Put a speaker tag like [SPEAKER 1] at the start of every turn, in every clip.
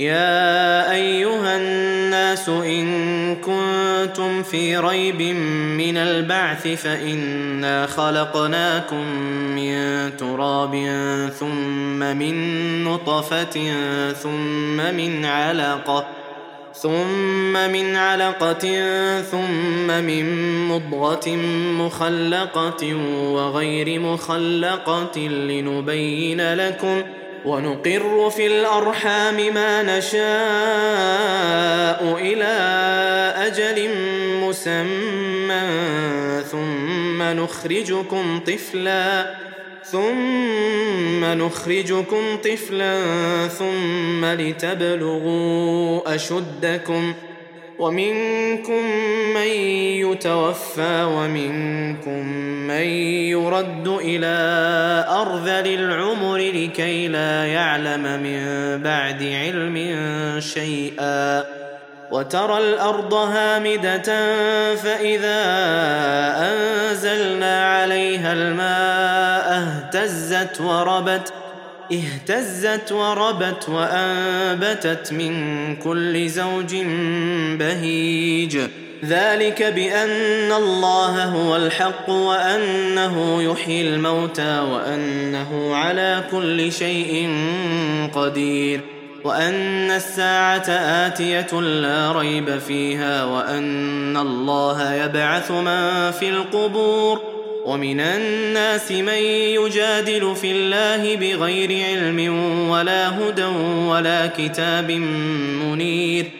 [SPEAKER 1] يا أيها الناس إن كنتم في ريب من البعث فإنا خلقناكم من تراب ثم من نطفة ثم من علقه ثم من علقة ثم من مضغة مخلقة وغير مخلقة لنبين لكم ۖ ونقر في الأرحام ما نشاء إلى أجل مسمى ثم نخرجكم طفلا ثم نخرجكم طفلا ثم لتبلغوا أشدكم ومنكم من يتوفى ومنكم من يرد إلى أرذل العمر لكي لا يعلم من بعد علم شيئا وترى الأرض هامدة فإذا أنزلنا عليها الماء اهتزت وربت اهتزت وربت وأنبتت من كل زوج بهيج ذلك بأن الله هو الحق وأنه يحيي الموتى وأنه على كل شيء قدير وأن الساعة آتية لا ريب فيها وأن الله يبعث من في القبور ومن الناس من يجادل في الله بغير علم ولا هدى ولا كتاب منير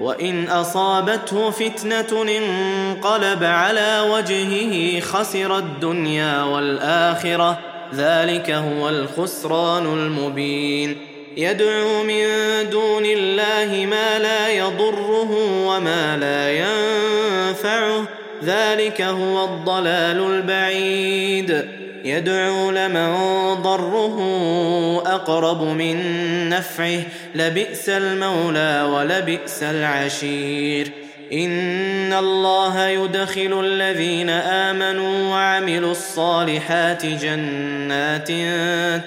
[SPEAKER 1] وإن أصابته فتنة انقلب على وجهه خسر الدنيا والآخرة. ذلك هو الخسران المبين. يدعو من دون الله ما لا يضره وما لا ينفعه. ذلك هو الضلال البعيد. يدعو لمن ضره أقرب من نفعه لبئس المولى ولبئس العشير. إن الله يدخل الذين آمنوا وعملوا الصالحات جنات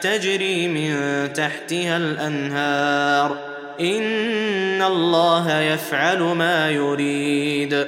[SPEAKER 1] تجري من تحتها الأنهار. إن الله يفعل ما يريد.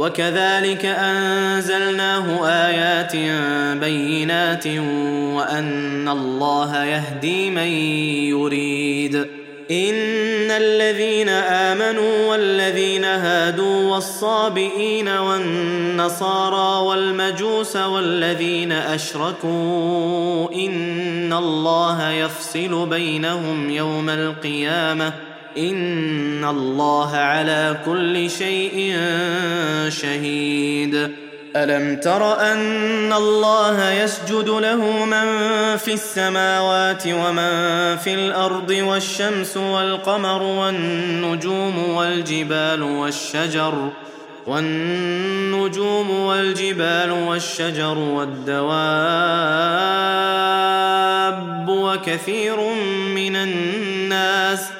[SPEAKER 1] وكذلك أنزلناه آيات بينات وأن الله يهدي من يريد. إن الذين آمنوا والذين هادوا والصابئين والنصارى والمجوس والذين أشركوا إن الله يفصل بينهم يوم القيامة ان الله على كل شيء شهيد. الم تر ان الله يسجد له من في السماوات ومن في الأرض والشمس والقمر والنجوم والجبال والشجر والنجوم والجبال والشجر والدواب وكثير من الناس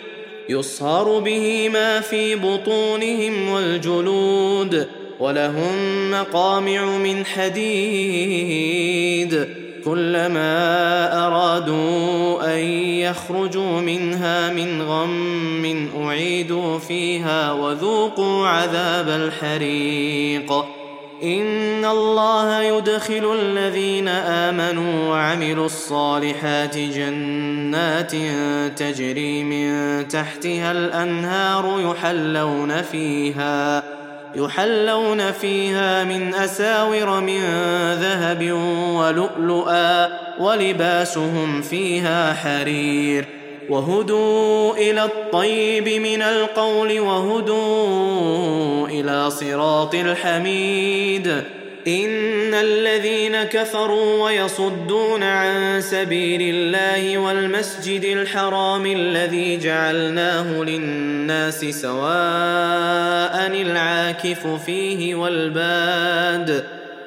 [SPEAKER 1] يصهر به ما في بطونهم والجلود ولهم مقامع من حديد كلما أرادوا أن يخرجوا منها من غم أعيدوا فيها وذوقوا عذاب الحريق ان الله يدخل الذين امنوا وعملوا الصالحات جنات تجري من تحتها الانهار يحلون فيها يحلون فيها من اساور من ذهب ولؤلؤا ولباسهم فيها حرير وهدوا إلى الطيب من القول وهدوا إلى صراط الحميد. إن الذين كفروا ويصدون عن سبيل الله والمسجد الحرام الذي جعلناه للناس سواء العاكف فيه والباد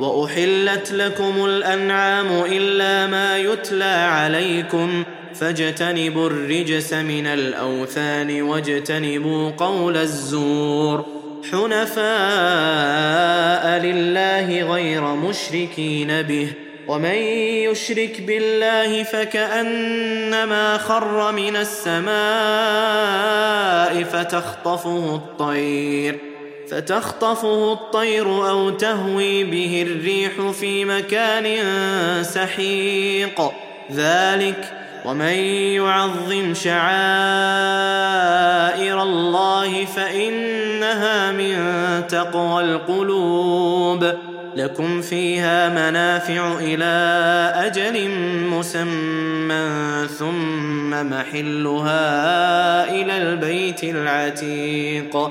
[SPEAKER 1] وأحلت لكم الأنعام إلا ما يتلى عليكم فاجتنبوا الرجس من الأوثان واجتنبوا قول الزور حنفاء لله غير مشركين به ومن يشرك بالله فكأنما خر من السماء فتخطفه الطير فتخطفه الطير أو تهوي به الريح في مكان سحيق. ذلك ومن يعظم شعائر الله فإنها من تقوى القلوب. لكم فيها منافع إلى أجل مسمى ثم محلها إلى البيت العتيق.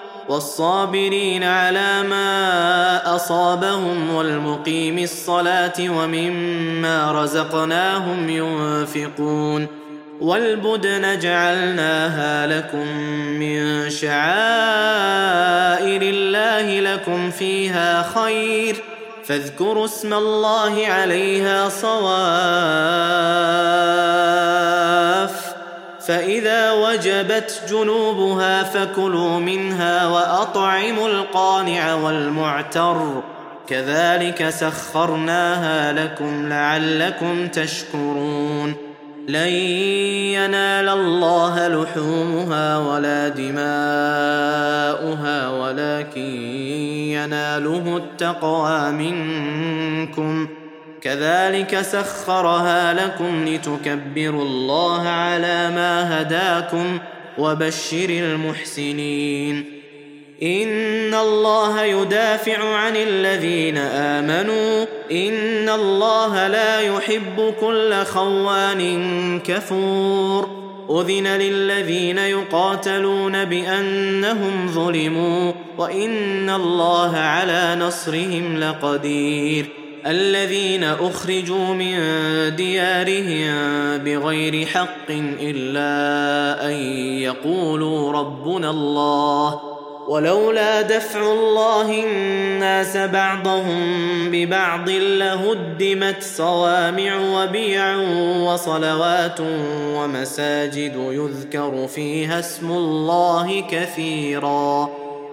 [SPEAKER 1] والصابرين على ما أصابهم والمقيم الصلاة ومما رزقناهم ينفقون والبدن جعلناها لكم من شعائر الله لكم فيها خير فاذكروا اسم الله عليها صواف فإذا وجبت جنوبها فكلوا منها وأطعموا القانع والمعتر. كذلك سخرناها لكم لعلكم تشكرون. لن ينال الله لحومها ولا دماؤها ولكن يناله التقوى منكم. كذلك سخرها لكم لتكبروا الله على ما هداكم وبشر المحسنين. إن الله يدافع عن الذين آمنوا. إن الله لا يحب كل خوان كفور. أذن للذين يقاتلون بأنهم ظلموا. وإن الله على نصرهم لقدير. الذين أخرجوا من ديارهم بغير حق إلا أن يقولوا ربنا الله ولولا دفع الله الناس بعضهم ببعض لهدمت صوامع وبيع وصلوات ومساجد يذكر فيها اسم الله كثيرا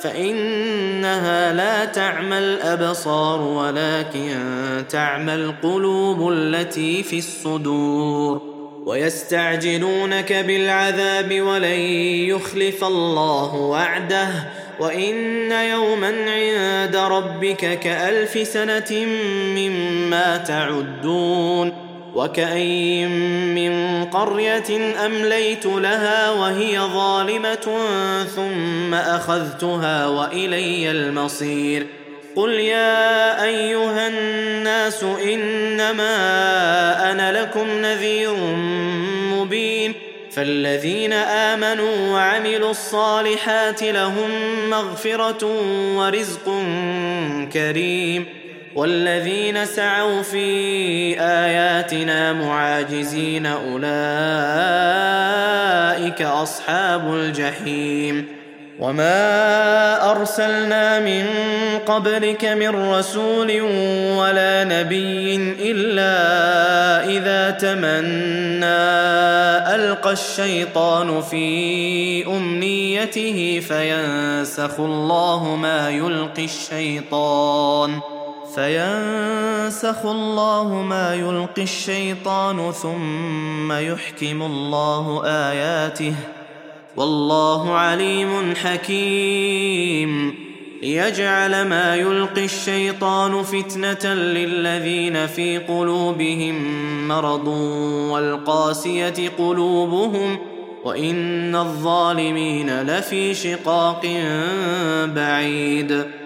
[SPEAKER 1] فإنها لا تعمى الابصار ولكن تعمى القلوب التي في الصدور. ويستعجلونك بالعذاب ولن يخلف الله وعده. وإن يوما عند ربك كألف سنة مما تعدون. وكأين من قرية أمليت لها وهي ظالمة ثم أخذتها وإلي المصير. قل يا أيها الناس إنما أنا لكم نذير مبين. فالذين آمنوا وعملوا الصالحات لهم مغفرة ورزق كريم. والذين سعوا في آياتنا معاجزين أولئك أصحاب الجحيم. وما ارسلنا من قبلك من رسول ولا نبي الا اذا تمنى القى الشيطان في امنيته فينسخ الله ما يلقي الشيطان. فينسخ الله ما يلقي الشيطان ثم يحكم الله آياته. والله عليم حكيم. ليجعل ما يلقي الشيطان فتنة للذين في قلوبهم مرض والقاسية قلوبهم وإن الظالمين لفي شقاق بعيد.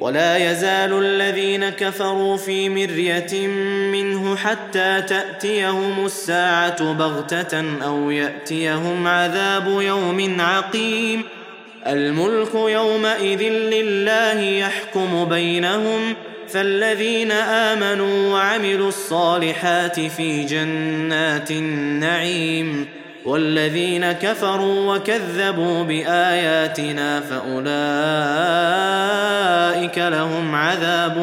[SPEAKER 1] ولا يزال الذين كفروا في مرية منه حتى تأتيهم الساعة بغتة أو يأتيهم عذاب يوم عقيم. الملك يومئذ لله يحكم بينهم فالذين آمنوا وعملوا الصالحات في جنات النعيم. والذين كفروا وكذبوا بآياتنا فأولئك لهم عذاب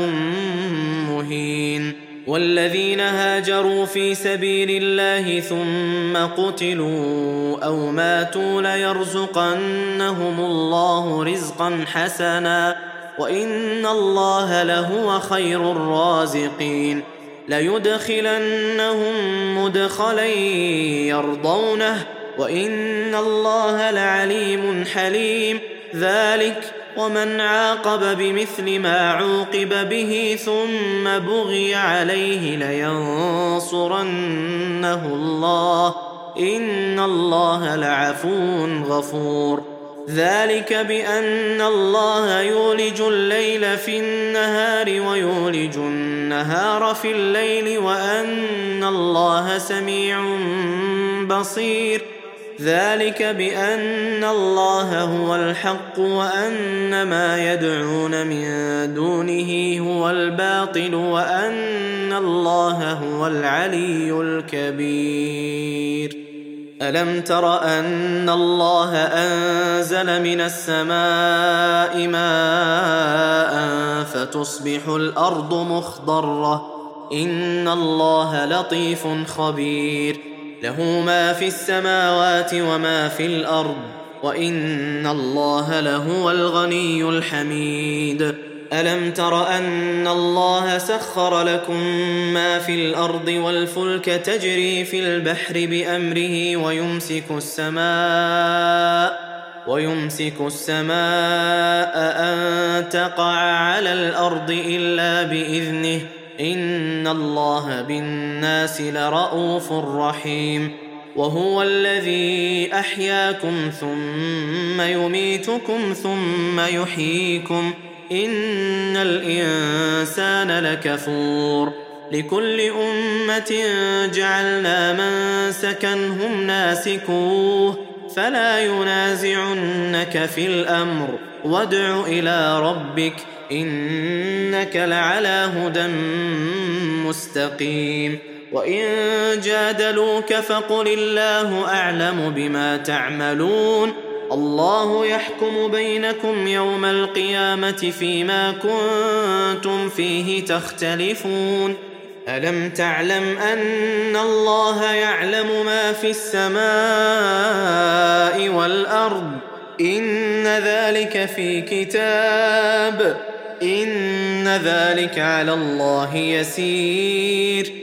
[SPEAKER 1] مهين. والذين هاجروا في سبيل الله ثم قتلوا أو ماتوا ليرزقنهم الله رزقا حسنا. وإن الله لهو خير الرازقين. ليدخلنهم مدخلا يرضونه وإن الله لعليم حليم. ذلك ومن عاقب بمثل ما عوقب به ثم بغي عليه لينصرنه الله. إن الله لعفو غفور. ذلك بأن الله يولج الليل في النهار ويولج النهار في الليل وأن الله سميع بصير. ذلك بأن الله هو الحق وأن ما يدعون من دونه هو الباطل وأن الله هو العلي الكبير. ألم تر أن الله أنزل من السماء ماء فتصبح الأرض مخضرة؟ إن الله لطيف خبير. له ما في السماوات وما في الأرض وإن الله لهو الغني الحميد. ألم تر أن الله سخر لكم ما في الأرض والفلك تجري في البحر بأمره ويمسك السماء ويمسك السماء أن تقع على الأرض إلا بإذنه إن الله بالناس لرءوف رحيم وهو الذي أحياكم ثم يميتكم ثم يحييكم ان الانسان لكفور لكل امه جعلنا منسكا هم ناسكوه فلا ينازعنك في الامر وادع إلى ربك انك لعلى هدى مستقيم وان جادلوك فقل الله اعلم بما تعملون الله يحكم بينكم يوم القيامة فيما كنتم فيه تختلفون. ألم تعلم أن الله يعلم ما في السماء والأرض؟ إن ذلك في كتاب. إن ذلك على الله يسير.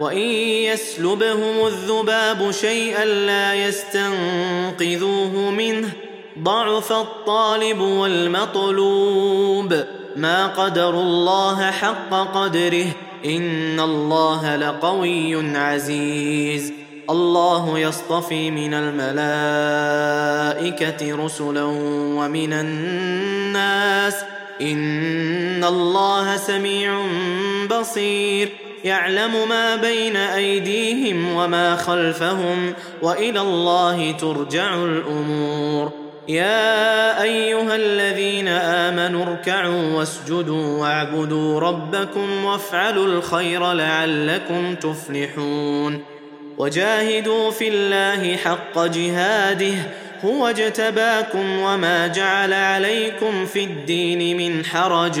[SPEAKER 1] وإن يسلبهم الذباب شيئا لا يستنقذوه منه. ضعف الطالب والمطلوب. ما قدروا الله حق قدره. إن الله لقوي عزيز. الله يصطفي من الملائكة رسلا ومن الناس. إن الله سميع بصير. يعلم ما بين أيديهم وما خلفهم وإلى الله ترجع الأمور. يا أيها الذين آمنوا اركعوا واسجدوا واعبدوا ربكم وافعلوا الخير لعلكم تفلحون. وجاهدوا في الله حق جهاده هو اجتباكم وما جعل عليكم في الدين من حرج.